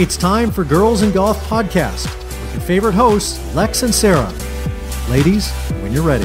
It's time for Girls N' Golf Podcast with your favorite hosts, Lex and Sarah. Ladies, when you're ready.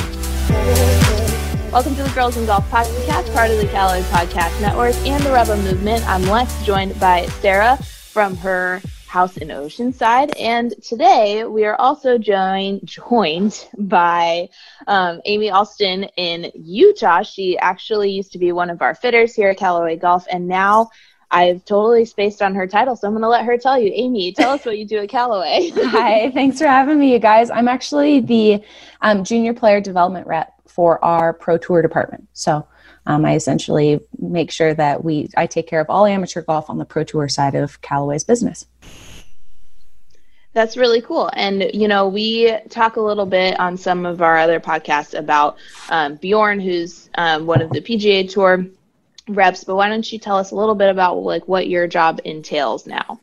Welcome to the Girls N' Golf Podcast, part of the Callaway Podcast Network and the Rebel Movement. I'm Lex, joined by Sarah from her house in Oceanside. And today we are also joined joined by um, Amy Alston in Utah. She actually used to be one of our fitters here at Callaway Golf, and now I've totally spaced on her title, so I'm going to let her tell you. Amy, tell us what you do at Callaway. Hi, thanks for having me, you guys. I'm actually the um, junior player development rep for our pro tour department. So um, I essentially make sure that we I take care of all amateur golf on the pro tour side of Callaway's business. That's really cool. And, you know, we talk a little bit on some of our other podcasts about um, Bjorn, who's um, one of the PGA Tour reps, but why don't you tell us a little bit about like what your job entails now?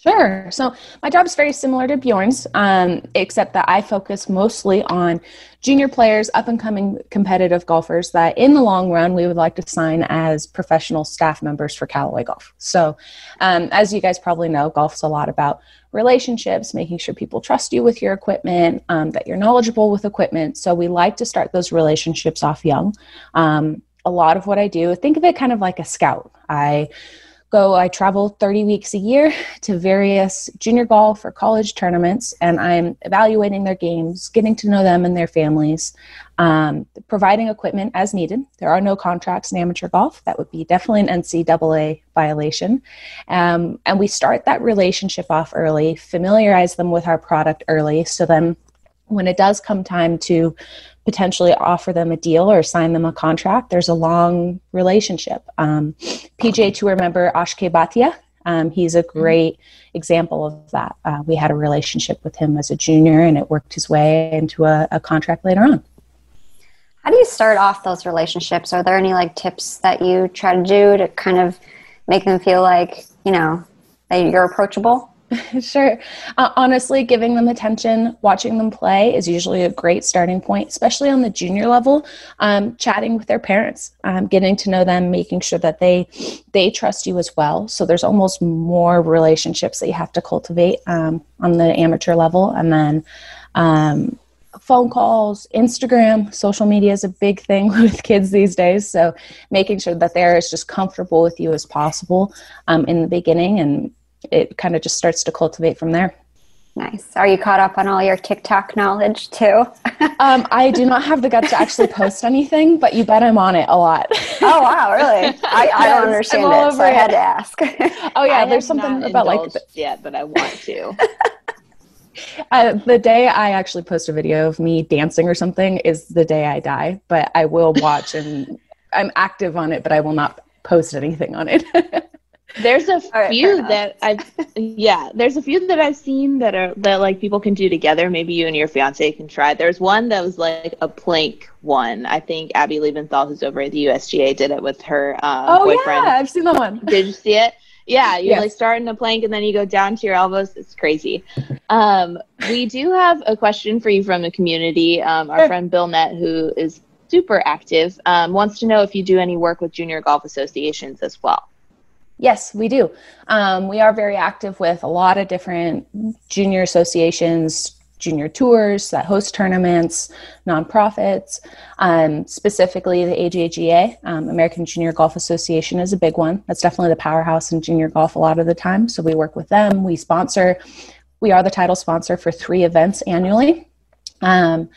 Sure. So my job is very similar to Bjorn's, um, except that I focus mostly on junior players, up and coming competitive golfers that in the long run we would like to sign as professional staff members for Callaway Golf. So, um, as you guys probably know, golf's a lot about relationships, making sure people trust you with your equipment, um, that you're knowledgeable with equipment. So, we like to start those relationships off young. Um, a lot of what I do, think of it kind of like a scout. I go i travel 30 weeks a year to various junior golf or college tournaments and i'm evaluating their games getting to know them and their families um, providing equipment as needed. There are no contracts in amateur golf. That would be definitely an ncaa violation. Um, and we start that relationship off early familiarize them with our product early so then when it does come time to potentially offer them a deal or sign them a contract. There's a long relationship. Um, PGA Tour member Akshay Bhatia, um, he's a mm-hmm. great example of that. Uh, we had a relationship with him as a junior, and it worked his way into a, a contract later on. How do you start off those relationships? Are there any like tips that you try to do to kind of make them feel like you know that you're approachable? sure. Uh, honestly, giving them attention, watching them play is usually a great starting point, especially on the junior level. Um, chatting with their parents, um, getting to know them, making sure that they they trust you as well. So there's almost more relationships that you have to cultivate um, on the amateur level, and then um, phone calls, Instagram, social media is a big thing with kids these days. So making sure that they're as just comfortable with you as possible um, in the beginning and it kind of just starts to cultivate from there. Nice. Are you caught up on all your TikTok knowledge too? um, I do not have the guts to actually post anything, but you bet I'm on it a lot. oh wow, really? I, I don't understand it, so I had to ask. oh yeah, I there's something about like yet, but I want to. Uh, the day I actually post a video of me dancing or something is the day I die, but I will watch and I'm active on it, but I will not post anything on it. There's a right, few that I've yeah, there's a few that I've seen that are that like people can do together. Maybe you and your fiance can try. There's one that was like a plank one. I think Abby Liebenthal, who's over at the USGA, did it with her uh, oh, boyfriend. yeah, I've seen that one. Did you see it? Yeah, you yes. like start in a plank and then you go down to your elbows. It's crazy. Um, we do have a question for you from the community. Um, our friend Bill Net, who is super active, um, wants to know if you do any work with junior golf associations as well. Yes, we do. Um, we are very active with a lot of different junior associations, junior tours that host tournaments, nonprofits. Um, specifically, the AJGA, um, American Junior Golf Association, is a big one. That's definitely the powerhouse in junior golf a lot of the time. So we work with them. We sponsor. We are the title sponsor for three events annually. Um,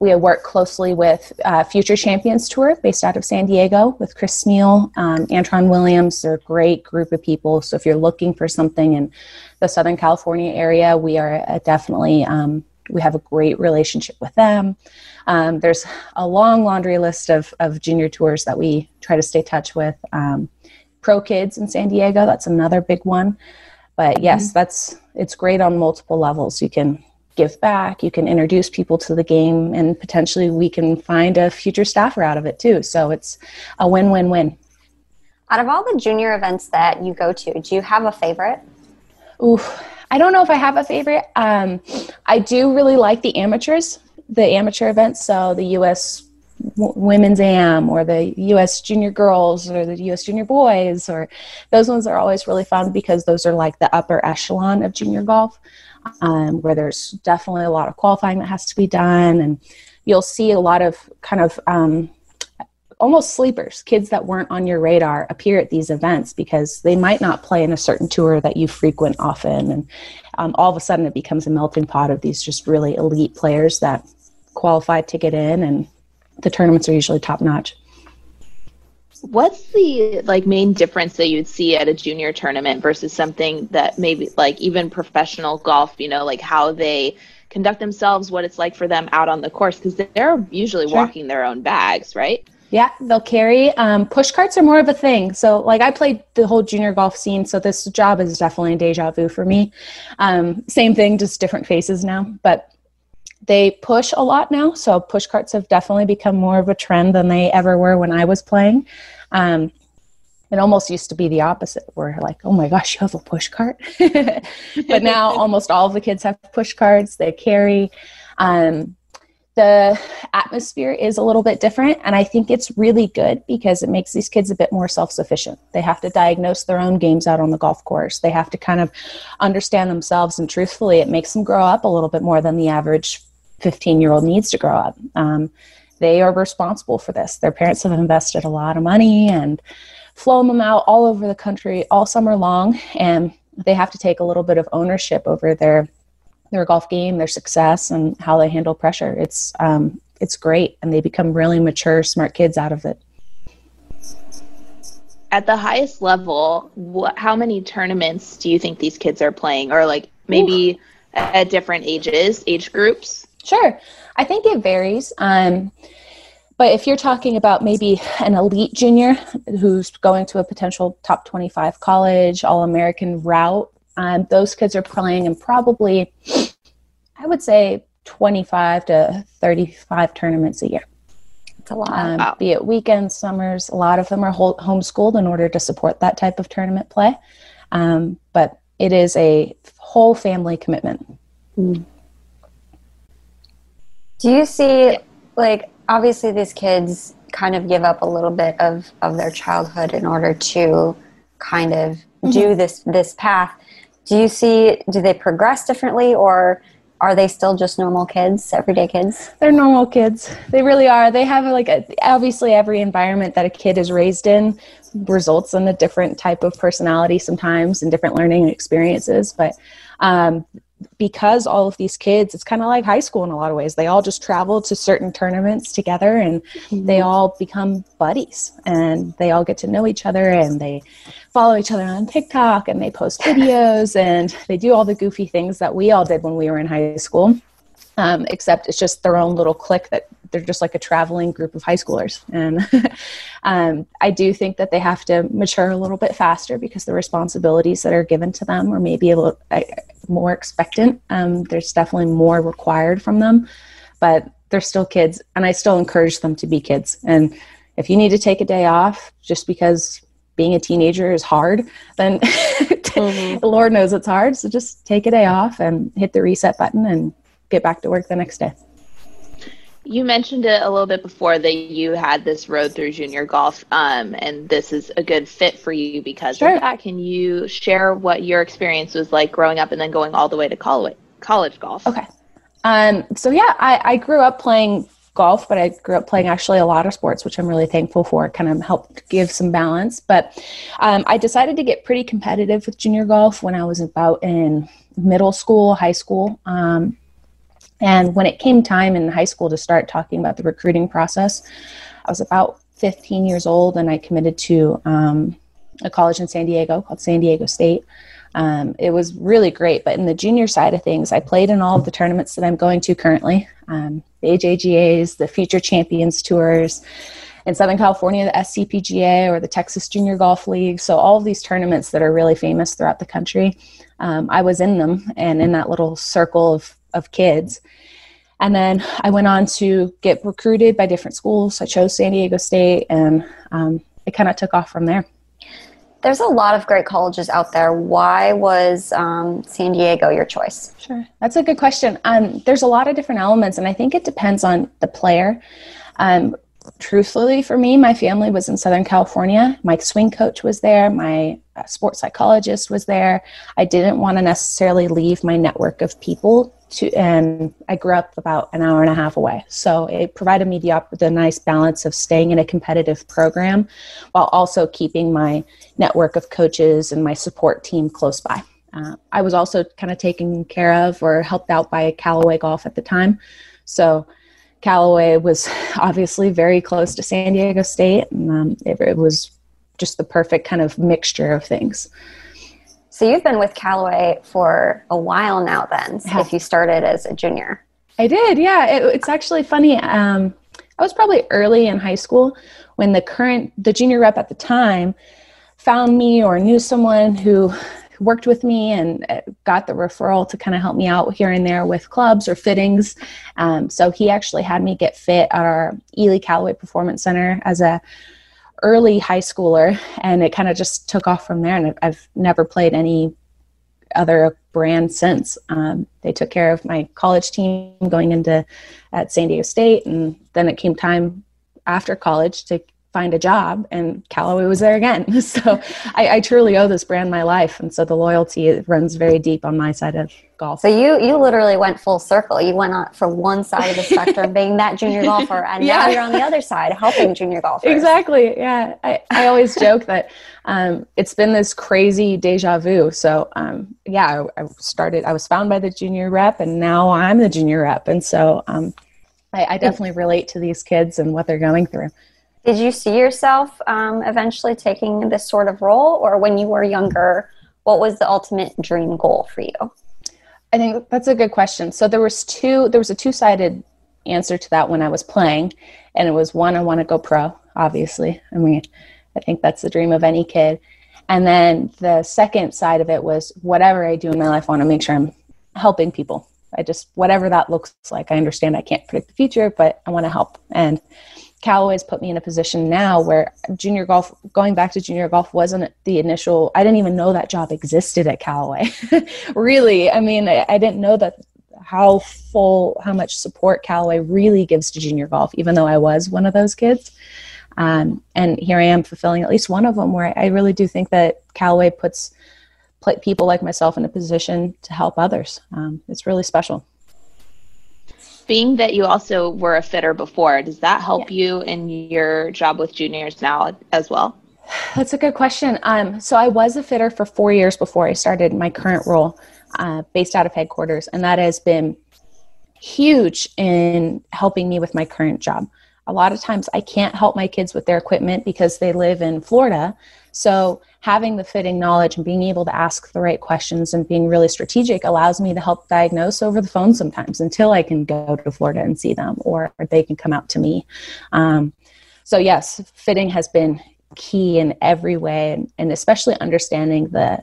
we work closely with uh, Future Champions Tour based out of San Diego with Chris Smeal, um, Antron Williams. They're a great group of people. So if you're looking for something in the Southern California area, we are uh, definitely, um, we have a great relationship with them. Um, there's a long laundry list of, of junior tours that we try to stay touch with. Um, Pro Kids in San Diego, that's another big one. But yes, mm-hmm. that's it's great on multiple levels. You can give back, you can introduce people to the game, and potentially we can find a future staffer out of it too. So it's a win win win. Out of all the junior events that you go to, do you have a favorite? Ooh, I don't know if I have a favorite. Um, I do really like the amateurs, the amateur events. So the U.S. women's am or the U.S. junior girls or the U.S. junior boys or those ones are always really fun because those are like the upper echelon of junior golf, um, where there's definitely a lot of qualifying that has to be done, and you'll see a lot of kind of um, almost sleepers, kids that weren't on your radar appear at these events because they might not play in a certain tour that you frequent often. And um, all of a sudden it becomes a melting pot of these just really elite players that qualify to get in, and the tournaments are usually top notch. What's the like main difference that you'd see at a junior tournament versus something that maybe like even professional golf, you know, like how they conduct themselves, what it's like for them out on the course because they're usually sure. walking their own bags, right? Yeah, they'll carry. Um, push carts are more of a thing. So, like, I played the whole junior golf scene, so this job is definitely a deja vu for me. Um, same thing, just different faces now. But they push a lot now, so push carts have definitely become more of a trend than they ever were when I was playing. Um, it almost used to be the opposite, where like, oh my gosh, you have a push cart. but now almost all of the kids have push carts. They carry. Um, the atmosphere is a little bit different and i think it's really good because it makes these kids a bit more self-sufficient they have to diagnose their own games out on the golf course they have to kind of understand themselves and truthfully it makes them grow up a little bit more than the average 15 year old needs to grow up um, they are responsible for this their parents have invested a lot of money and flown them out all over the country all summer long and they have to take a little bit of ownership over their their golf game, their success, and how they handle pressure. It's um, it's great, and they become really mature, smart kids out of it. At the highest level, what, how many tournaments do you think these kids are playing, or like maybe Ooh. at different ages, age groups? Sure, I think it varies. Um, but if you're talking about maybe an elite junior who's going to a potential top 25 college, all American route, um, those kids are playing in probably, I would say, 25 to 35 tournaments a year. It's a lot. Um, wow. Be it weekends, summers. A lot of them are homeschooled in order to support that type of tournament play. Um, but it is a whole family commitment. Do you see, like, obviously these kids kind of give up a little bit of, of their childhood in order to kind of mm-hmm. do this this path. Do you see do they progress differently or are they still just normal kids everyday kids? They're normal kids. They really are. They have like a, obviously every environment that a kid is raised in results in a different type of personality sometimes and different learning experiences but um, because all of these kids it's kind of like high school in a lot of ways they all just travel to certain tournaments together and mm-hmm. they all become buddies and they all get to know each other and they follow each other on tiktok and they post videos and they do all the goofy things that we all did when we were in high school um, except it's just their own little clique that they're just like a traveling group of high schoolers. And um, i do think that they have to mature a little bit faster because the responsibilities that are given to them are maybe a little uh, more expectant. Um, there's definitely more required from them but they're still kids and i still encourage them to be kids. And if you need to take a day off just because being a teenager is hard then mm-hmm. the lord knows it's hard. So just take a day off and hit the reset button and get back to work the next day. You mentioned it a little bit before that you had this road through junior golf, um, and this is a good fit for you because sure. of that. Can you share what your experience was like growing up and then going all the way to college, college golf? Okay. Um, so yeah, I, I grew up playing golf, but I grew up playing actually a lot of sports, which I'm really thankful for. It kind of helped give some balance. But um, I decided to get pretty competitive with junior golf when I was about in middle school, high school. Um, and when it came time in high school to start talking about the recruiting process, I was about 15 years old and I committed to um, a college in San Diego called San Diego State. Um, it was really great. But in the junior side of things, I played in all of the tournaments that I'm going to currently um, the AJGAs, the Future Champions Tours. In Southern California, the SCPGA or the Texas Junior Golf League. So, all of these tournaments that are really famous throughout the country, um, I was in them and in that little circle of of kids. And then I went on to get recruited by different schools. I chose San Diego State, and um, it kind of took off from there. There's a lot of great colleges out there. Why was um, San Diego your choice? Sure, that's a good question. Um, there's a lot of different elements, and I think it depends on the player. Um, truthfully, for me, my family was in Southern California. My swing coach was there. My uh, sports psychologist was there. I didn't want to necessarily leave my network of people to, and I grew up about an hour and a half away. So it provided me the, the nice balance of staying in a competitive program while also keeping my network of coaches and my support team close by. Uh, I was also kind of taken care of or helped out by Callaway Golf at the time. So Callaway was obviously very close to San Diego State, and um, it, it, was just the perfect kind of mixture of things. So you've been with Callaway for a while now, then, yeah. if you started as a junior. I did, yeah. It, it's actually funny. Um, I was probably early in high school when the current, the junior rep at the time, found me or knew someone who worked with me and uh, got the referral to kind of help me out here and there with clubs or fittings. Um, so he actually had me get fit at our Ely Callaway Performance Center as a early high schooler, and it kind of just took off from there. And I've never played any other brand since. Um, they took care of my college team going into at San Diego State, and then it came time after college to find a job and Callaway was there again. So I, I, truly owe this brand my life. And so the loyalty runs very deep on my side of golf. So you, you literally went full circle. You went on from one side of the spectrum being that junior golfer and yeah. now you're on the other side helping junior golfers. Exactly. Yeah. I, I always joke that um, it's been this crazy deja vu. So um, yeah, I, I, started, I was found by the junior rep and now I'm the junior rep. And so um, I, I definitely relate to these kids and what they're going through. Did you see yourself um, eventually taking this sort of role, or when you were younger, what was the ultimate dream goal for you? I think that's a good question. So there was two. There was a two-sided answer to that when I was playing, and it was one, I want to go pro. Obviously, I mean, I think that's the dream of any kid. And then the second side of it was whatever I do in my life, I want to make sure I'm helping people. I just whatever that looks like. I understand I can't predict the future, but I want to help. And Callaway's put me in a position now where junior golf, going back to junior golf, wasn't the initial. I didn't even know that job existed at Callaway. really, I mean, I, I, didn't know that how full, how much support Callaway really gives to junior golf, even though I was one of those kids. Um, and here I am fulfilling at least one of them, where I really do think that Callaway puts people like myself in a position to help others. Um, it's really special being that you also were a fitter before, does that help yeah. you in your job with juniors now as well? That's a good question. Um, so I was a fitter for four years before I started my current role, uh, based out of headquarters, and that has been huge in helping me with my current job. A lot of times I can't help my kids with their equipment because they live in Florida. So having the fitting knowledge and being able to ask the right questions and being really strategic allows me to help diagnose over the phone sometimes until I can go to Florida and see them or they can come out to me. Um, so, yes, fitting has been key in every way, and, and especially understanding the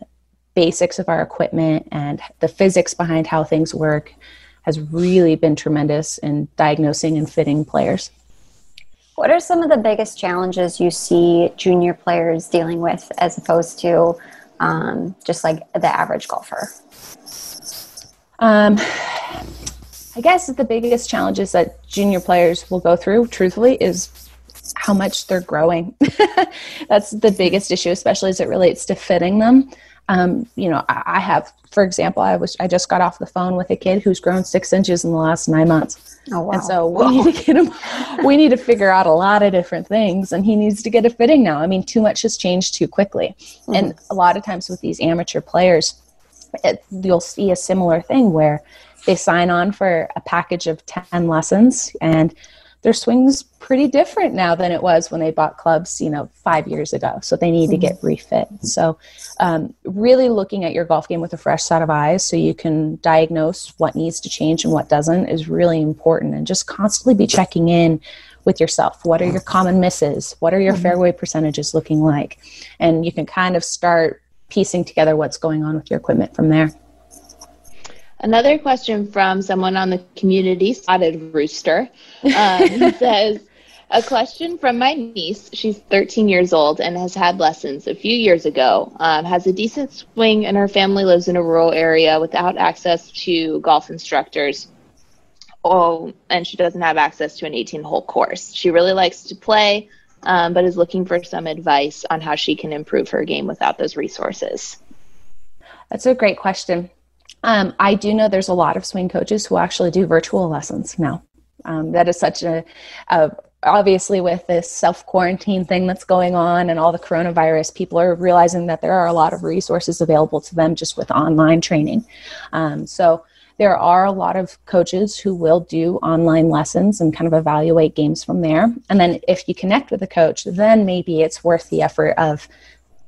basics of our equipment and the physics behind how things work has really been tremendous in diagnosing and fitting players. What are some of the biggest challenges you see junior players dealing with as opposed to um, just like the average golfer? Um, I guess the biggest challenges that junior players will go through, truthfully, is how much they're growing. That's the biggest issue, especially as it relates to fitting them. Um, you know, I, I have, for example, I was I just got off the phone with a kid who's grown six inches in the last nine months. Oh, wow. And so we need to get him. we need to figure out a lot of different things, and he needs to get a fitting now. I mean, too much has changed too quickly, mm-hmm. and a lot of times with these amateur players, it, you'll see a similar thing where they sign on for a package of ten lessons and their swing's pretty different now than it was when they bought clubs, you know, five years ago. So they need mm-hmm. to get refit. So, um, really looking at your golf game with a fresh set of eyes so you can diagnose what needs to change and what doesn't is really important. And just constantly be checking in with yourself. What are your common misses? What are your mm-hmm. fairway percentages looking like? And you can kind of start piecing together what's going on with your equipment from there. Another question from someone on the community spotted rooster um, says, a question from my niece. She's 13 years old and has had lessons a few years ago. Um, has a decent swing, and her family lives in a rural area without access to golf instructors oh, and she doesn't have access to an 18 hole course. She really likes to play, um, but is looking for some advice on how she can improve her game without those resources. That's a great question. Um, I do know there's a lot of swing coaches who actually do virtual lessons now. Um, that is such a, a obviously with this self quarantine thing that's going on and all the coronavirus, people are realizing that there are a lot of resources available to them just with online training. Um, so there are a lot of coaches who will do online lessons and kind of evaluate games from there. And then if you connect with a coach, then maybe it's worth the effort of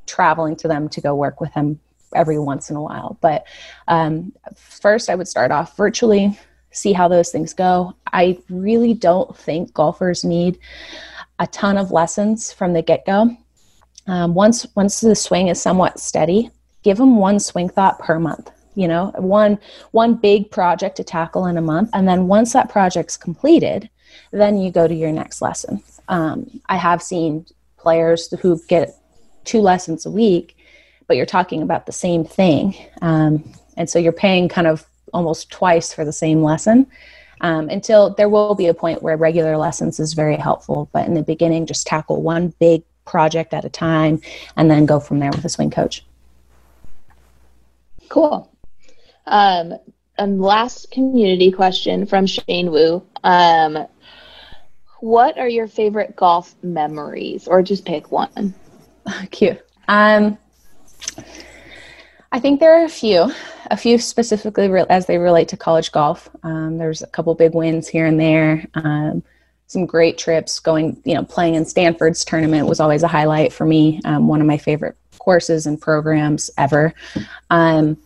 traveling to them to go work with them every once in a while. But um, first, I would start off virtually see how those things go. I really don't think golfers need a ton of lessons from the get go. Um, once once the swing is somewhat steady, give them one swing thought per month. You know, one one big project to tackle in a month, and then once that project's completed, then you go to your next lesson. Um, I have seen players who get two lessons a week, but you're talking about the same thing, um, and so you're paying kind of almost twice for the same lesson um, until there will be a point where regular lessons is very helpful. But in the beginning, just tackle one big project at a time and then go from there with a swing coach. Cool. Um, and last community question from Shane Wu. Um, what are your favorite golf memories, or just pick one? Cute. Um, I think there are a few, a few specifically re- as they relate to college golf. Um, there's a couple big wins here and there. Um, some great trips going, you know, playing in Stanford's tournament was always a highlight for me. Um, one of my favorite courses and programs ever. Um,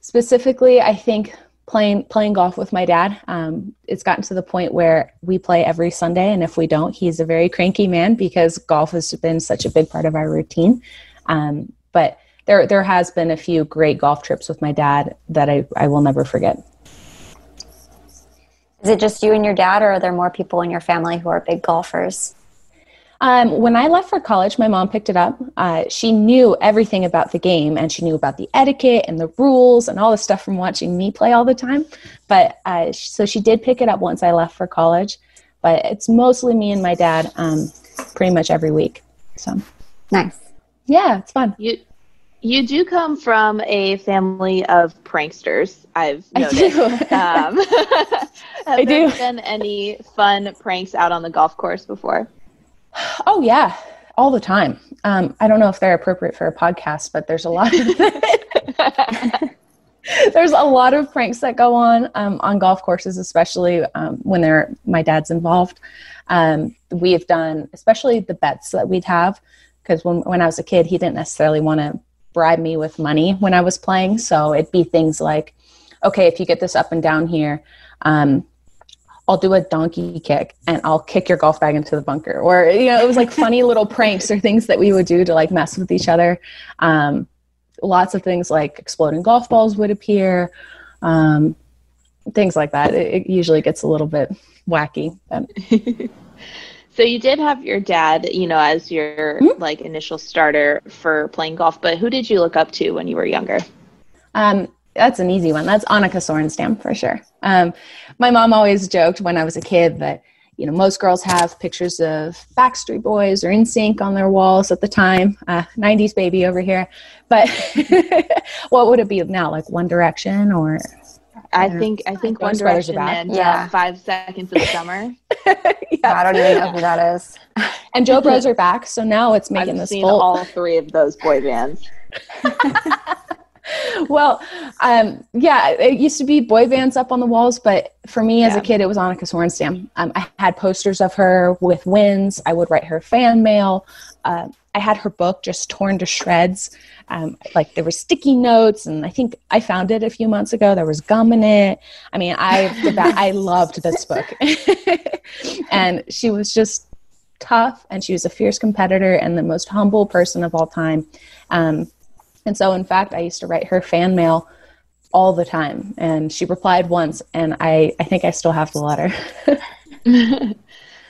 specifically, I think playing playing golf with my dad. Um, it's gotten to the point where we play every Sunday, and if we don't, he's a very cranky man because golf has been such a big part of our routine. Um, but there there has been a few great golf trips with my dad that I, I will never forget. Is it just you and your dad, or are there more people in your family who are big golfers? Um, when I left for college, my mom picked it up. Uh, she knew everything about the game and she knew about the etiquette and the rules and all the stuff from watching me play all the time. But uh, so she did pick it up once I left for college. But it's mostly me and my dad um, pretty much every week. So nice. Yeah, it's fun. You you do come from a family of pranksters. I've noticed. I do. um, have I there do. been any fun pranks out on the golf course before? Oh yeah, all the time. Um, I don't know if they're appropriate for a podcast, but there's a lot of there's a lot of pranks that go on um, on golf courses, especially um, when they're my dad's involved. Um, we've done, especially the bets that we'd have, because when when I was a kid, he didn't necessarily want to bribe me with money when I was playing. So it'd be things like, okay, if you get this up and down here, um, I'll do a donkey kick and I'll kick your golf bag into the bunker. Or, you know, it was like funny little pranks or things that we would do to like mess with each other. Um, lots of things like exploding golf balls would appear, um, things like that. It, it, usually gets a little bit wacky. So you did have your dad, you know, as your mm-hmm. like initial starter for playing golf, but who did you look up to when you were younger? Um, that's an easy one. That's Annika Sorenstam for sure. Um, my mom always joked when I was a kid that you know most girls have pictures of Backstreet Boys or NSYNC on their walls at the time. Uh, 90s baby over here, but what would it be now? Like One Direction or I think I think One Direction and yeah. Uh, Five Seconds of Summer. yeah. I don't even know who that is. And Jo Bros are back, so now it's making I've this seen full. all three of those boy bands. well, um, yeah, it used to be boy bands up on the walls, but for me as yeah. a kid, it was Annika Sorenstam. Um, I had posters of her with wins. I would write her fan mail. Uh, I had her book just torn to shreds. Um, like there were sticky notes, and I think I found it a few months ago. There was gum in it. I mean, I I loved this book, and she was just tough, and she was a fierce competitor and the most humble person of all time. Um, and so, in fact, I used to write her fan mail all the time, and she replied once, and I I think I still have the letter.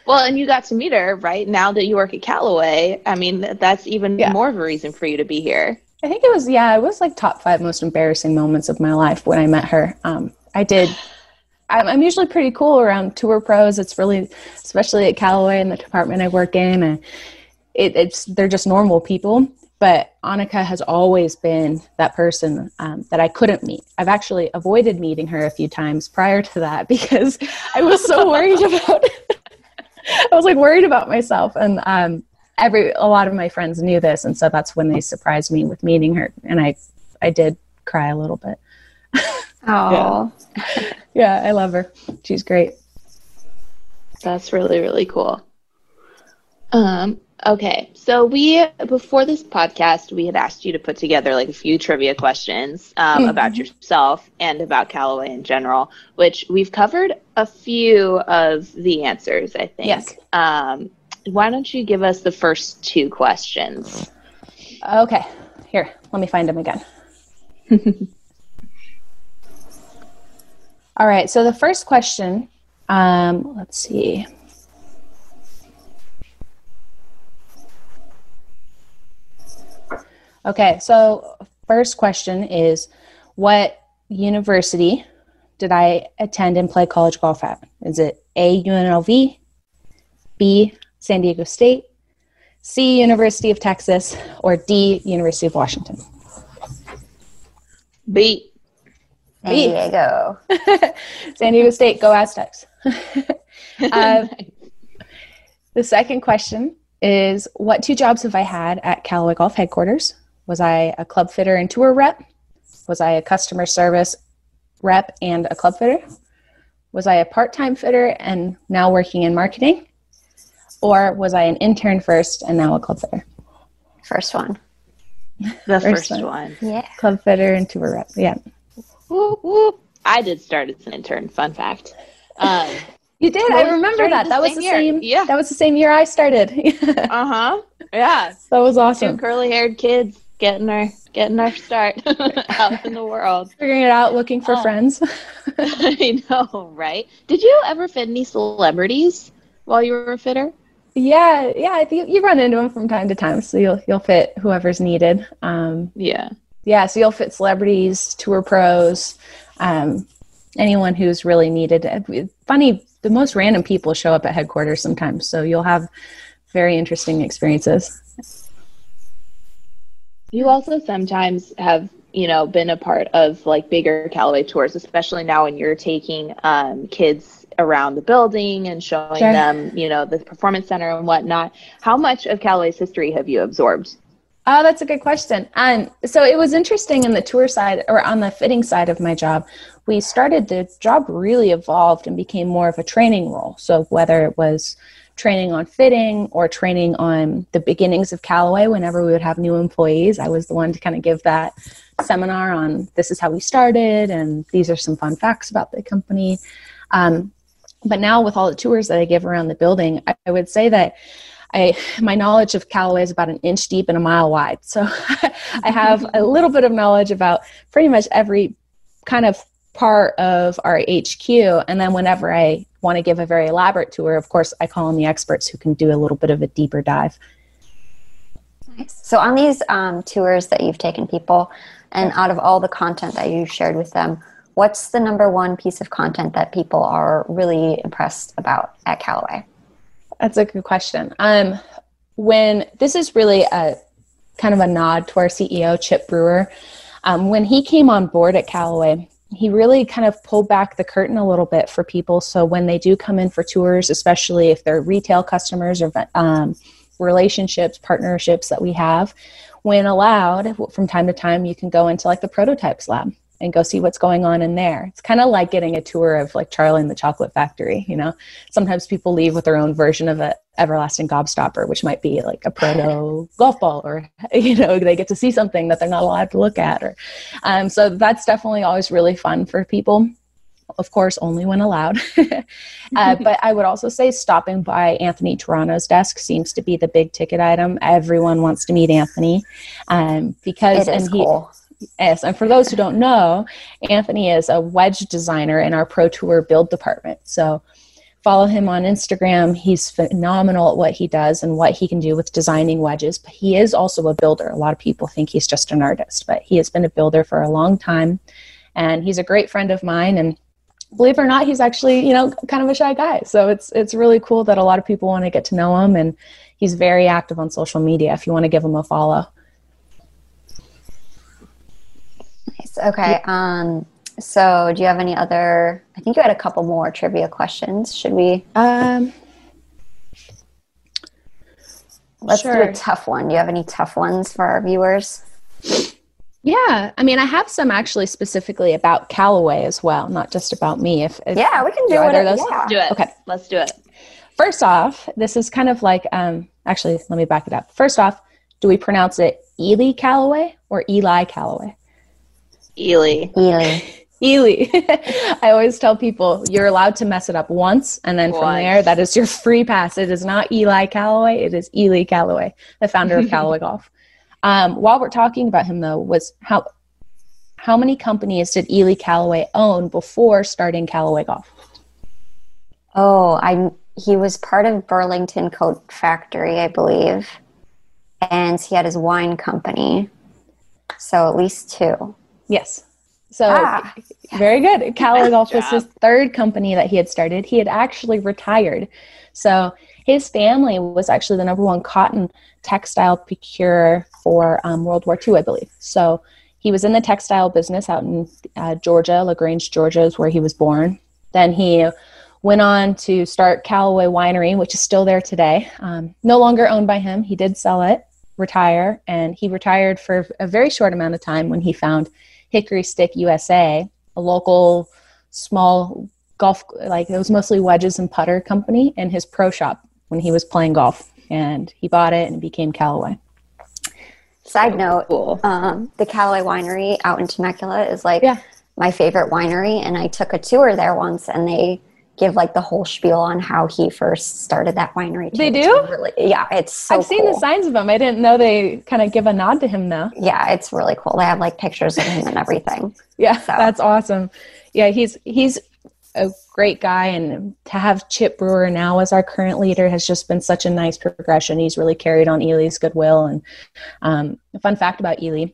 Well, and you got to meet her, right? Now that you work at Callaway, I mean, that's even yeah. more of a reason for you to be here. I think it was, yeah, it was like top five most embarrassing moments of my life when I met her. Um, I did, I'm, I'm usually pretty cool around tour pros. It's really, especially at Callaway and the department I work in, and it, it's they're just normal people. But Annika has always been that person um, that I couldn't meet. I've actually avoided meeting her a few times prior to that because I was so worried about. I was like worried about myself, and um, every a lot of my friends knew this, and so that's when they surprised me with meeting her, and I I did cry a little bit. Oh, yeah. yeah, I love her. She's great. That's really really cool. Um, okay, so we before this podcast, we had asked you to put together like a few trivia questions um, Mhm. about yourself and about Callaway in general, which we've covered a few of the answers. I think. Yes. Um, why don't you give us the first two questions? Okay, here, let me find them again. All right, so the first question, um, let's see. Okay, so first question is what university did I attend and play college golf at? Is it A, UNLV, B, San Diego State, C, University of Texas, or D, University of Washington? B. San Diego. San Diego State, go Aztecs. Uh, the second question is What two jobs have I had at Callaway Golf headquarters? Was I a club fitter and tour rep? Was I a customer service rep and a club fitter? Was I a part time fitter and now working in marketing? Or was I an intern first and now a club fitter? First one. the First first one. one. Yeah. Club fitter and tour rep. Yeah. Whoop, whoop. I did start as an intern. Fun fact. Um, You did. I remember that. That was the year. same. Yeah. That was the same year I started. uh huh. Yeah. That was Two awesome. curly haired kids getting our getting our start out in the world. Figuring it out, looking for Oh. friends. I know, right? Did you ever fit any celebrities while you were a fitter? Yeah, yeah. I think you run into them from time to time, so you'll you'll fit whoever's needed. Um, Yeah. yeah, so you'll fit celebrities, tour pros, um, anyone who's really needed. Uh, Funny, the most random people show up at headquarters sometimes, so you'll have very interesting experiences. You also sometimes have, you know, been a part of like bigger Callaway tours, especially now when you're taking um, kids around the building and showing Sure. them, you know, the performance center and whatnot. How much of Callaway's history have you absorbed? Oh, that's a good question. Um, so it was interesting in the tour side or on the fitting side of my job. We started the job really evolved and became more of a training role. So whether it was training on fitting or training on the beginnings of Callaway, whenever we would have new employees, I was the one to kind of give that seminar on this is how we started and these are some fun facts about the company. Um, but now with all the tours that I give around the building, I, I would say that I my knowledge of Callaway is about an inch deep and a mile wide. So I have a little bit of knowledge about pretty much every kind of part of our HQ. And then whenever I want to give a very elaborate tour, of course, I call on the experts who can do a little bit of a deeper dive. Nice. So on these um, tours that you've taken people, and out of all the content that you've shared with them, what's the number one piece of content that people are really impressed about at Callaway? That's a good question. Um, when this is really a kind of a nod to our CEO Chip Brewer, um, when he came on board at Callaway, he really kind of pulled back the curtain a little bit for people. So when they do come in for tours, especially if they're retail customers or um, relationships, partnerships that we have, when allowed, from time to time, you can go into like the prototypes lab and go see what's going on in there. It's kind of like getting a tour of like Charlie and the Chocolate Factory, you know. Sometimes people leave with their own version of a everlasting gobstopper, which might be like a proto golf ball, or you know, they get to see something that they're not allowed to look at. Or um, so that's definitely always really fun for people. Of course, only when allowed. uh, but I would also say stopping by Anthony Taranto's desk seems to be the big ticket item. Everyone wants to meet Anthony um, because It is and he cool. Yes, and for those who don't know, Anthony is a wedge designer in our Pro Tour build department. So follow him on Instagram. He's phenomenal at what he does and what he can do with designing wedges. But he is also a builder. A lot of people think he's just an artist, but he has been a builder for a long time. And he's a great friend of mine. And believe it or not, he's actually, you know, kind of a shy guy. So it's it's really cool that a lot of people want to get to know him and he's very active on social media if you want to give him a follow. Nice. Okay. Um so do you have any other I think you had a couple more trivia questions. Should we Um Let's do a tough one. Do you have any tough ones for our viewers? yeah, I mean, I have some actually specifically about Callaway as well, not just about me. If, if Yeah, we can do either it. those? Yeah. Do it. Okay. Let's do it. First off, this is kind of like, um, actually, let me back it up. First off, do we pronounce it Ely Callaway or Eli Callaway? Ely. Ely. Ely. I always tell people you're allowed to mess it up once, and then from Once. there, that is your free pass. It is not Eli Callaway, it is Ely Callaway, the founder of Callaway Golf. Um, while we're talking about him, though, was how how many companies did Ely Callaway own before starting Callaway Golf? Oh, I'm he was part of Burlington Coat Factory, I believe. And he had his wine company. So at least two. Yes. So Ah, very good. Callaway Golf was his third company that he had started. He had actually retired. So his family was actually the number one cotton textile procurer for um, World War II, I believe. So he was in the textile business out in uh, Georgia, LaGrange, Georgia is where he was born. Then he went on to start Callaway Winery, which is still there today. Um, no longer owned by him. He did sell it, retire, and he retired for a very short amount of time when he found Hickory Stick USA, a local small golf, like it was mostly wedges and putter company, in his pro shop when he was playing golf. And he bought it and it became Callaway. side note, Cool. um, the Callaway Winery out in Temecula is like Yeah. my favorite winery. And I took a tour there once and they give like the whole spiel on how he first started that winery. too. They It's do? Really, yeah, it's so I've seen the signs of him. I didn't know they kind of give a nod to him though. Yeah, it's really cool. They have like pictures of him and everything. Yeah, So- that's awesome. Yeah, he's he's a great guy, and to have Chip Brewer now as our current leader has just been such a nice progression. He's really carried on Ely's goodwill. And um, a fun fact about Ely: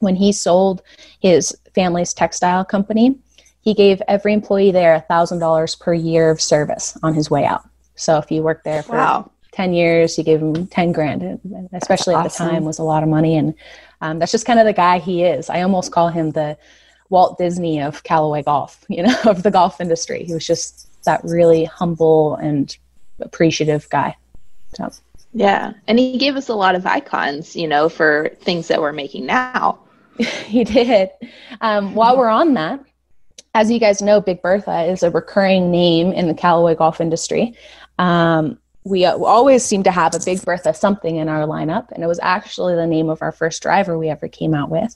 when he sold his family's textile company, he gave every employee there a thousand dollars per year of service on his way out. So if you worked there for Wow. 10 years, you gave him 10 grand, and especially at the time was a lot of money. And um, that's just kind of the guy he is. I almost call him the Walt Disney of Callaway golf, you know, of the golf industry. He was just that really humble and appreciative guy. So, Yeah. And he gave us a lot of icons, you know, for things that we're making now. he did. Um, while we're on that, as you guys know, Big Bertha is a recurring name in the Callaway golf industry. Um, we uh, always seem to have a Big Bertha something in our lineup, and it was actually the name of our first driver we ever came out with.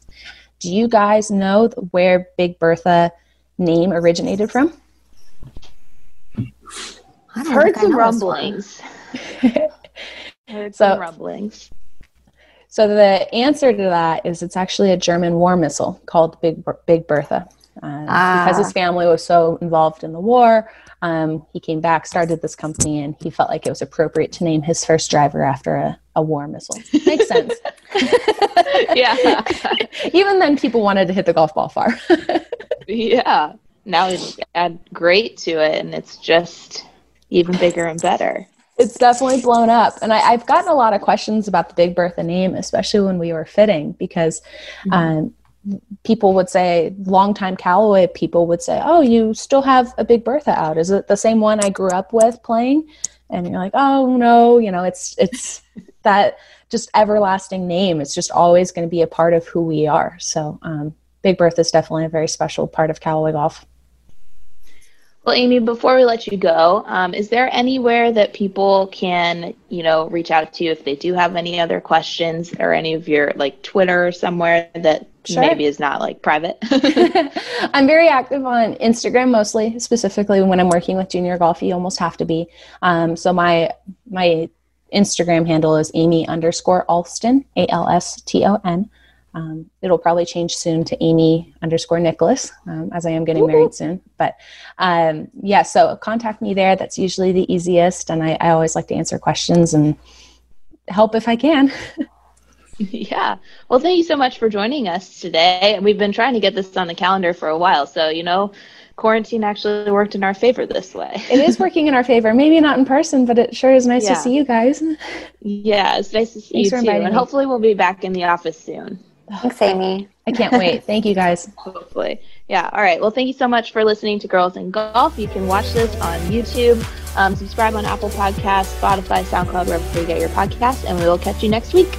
Do you guys know where Big Bertha name originated from? I don't Heard some know this one. rumblings. Heard So- some rumblings. So the answer to that is it's actually a German war missile called Big Big Bertha. Uh, Because Ah. his family was so involved in the war, um, he came back, started this company, and he felt like it was appropriate to name his first driver after a, a war missile. Makes sense. yeah. Even then, people wanted to hit the golf ball far. yeah. Now it's add great to it, and it's just even bigger and better. it's definitely blown up. And I, I've gotten a lot of questions about the Big Bertha name, especially when we were fitting, because um, people would say, longtime Callaway people would say, Oh, you still have a Big Bertha out. Is it the same one I grew up with playing? And you're like, Oh, no, you know, it's, it's that just everlasting name. It's just always going to be a part of who we are. So, um, Big Bertha is definitely a very special part of Callaway golf. Well, Amy, before we let you go, um, is there anywhere that people can, you know, reach out to you if they do have any other questions or any of your like Twitter or somewhere that Sure. maybe is not like private? I'm very active on Instagram mostly, specifically when I'm working with junior golf. You almost have to be. Um, so my my Instagram handle is Amy underscore Alston, A L S T O N. Um, it'll probably change soon to Amy underscore Nicholas, um, as I am getting married soon. But um, yeah, so contact me there. That's usually the easiest, and I, I always like to answer questions and help if I can. yeah. Well, thank you so much for joining us today. We've been trying to get this on the calendar for a while, so you know, quarantine actually worked in our favor this way. it is working in our favor. Maybe not in person, but it sure is nice Yeah. to see you guys. Yeah, it's nice to see Thanks you for too. And me. hopefully we'll be back in the office soon. Thanks, Amy. I can't wait. Thank you guys. Hopefully. Yeah. All right. Well, thank you so much for listening to Girls N' Golf. You can watch this on YouTube, um, subscribe on Apple Podcasts, Spotify, SoundCloud, wherever you get your podcasts, and we will catch you next week.